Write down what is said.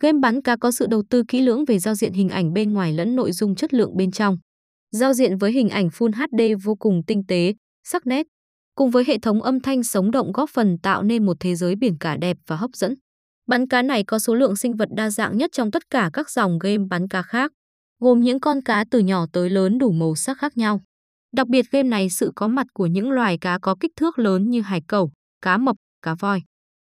Game bắn cá có sự đầu tư kỹ lưỡng về giao diện hình ảnh bên ngoài lẫn nội dung chất lượng bên trong. Giao diện với hình ảnh Full HD vô cùng tinh tế, sắc nét, cùng với hệ thống âm thanh sống động góp phần tạo nên một thế giới biển cả đẹp và hấp dẫn. Bắn cá này có số lượng sinh vật đa dạng nhất trong tất cả các dòng game bắn cá khác, gồm những con cá từ nhỏ tới lớn đủ màu sắc khác nhau. Đặc biệt game này sự có mặt của những loài cá có kích thước lớn như hải cẩu, cá mập, cá voi.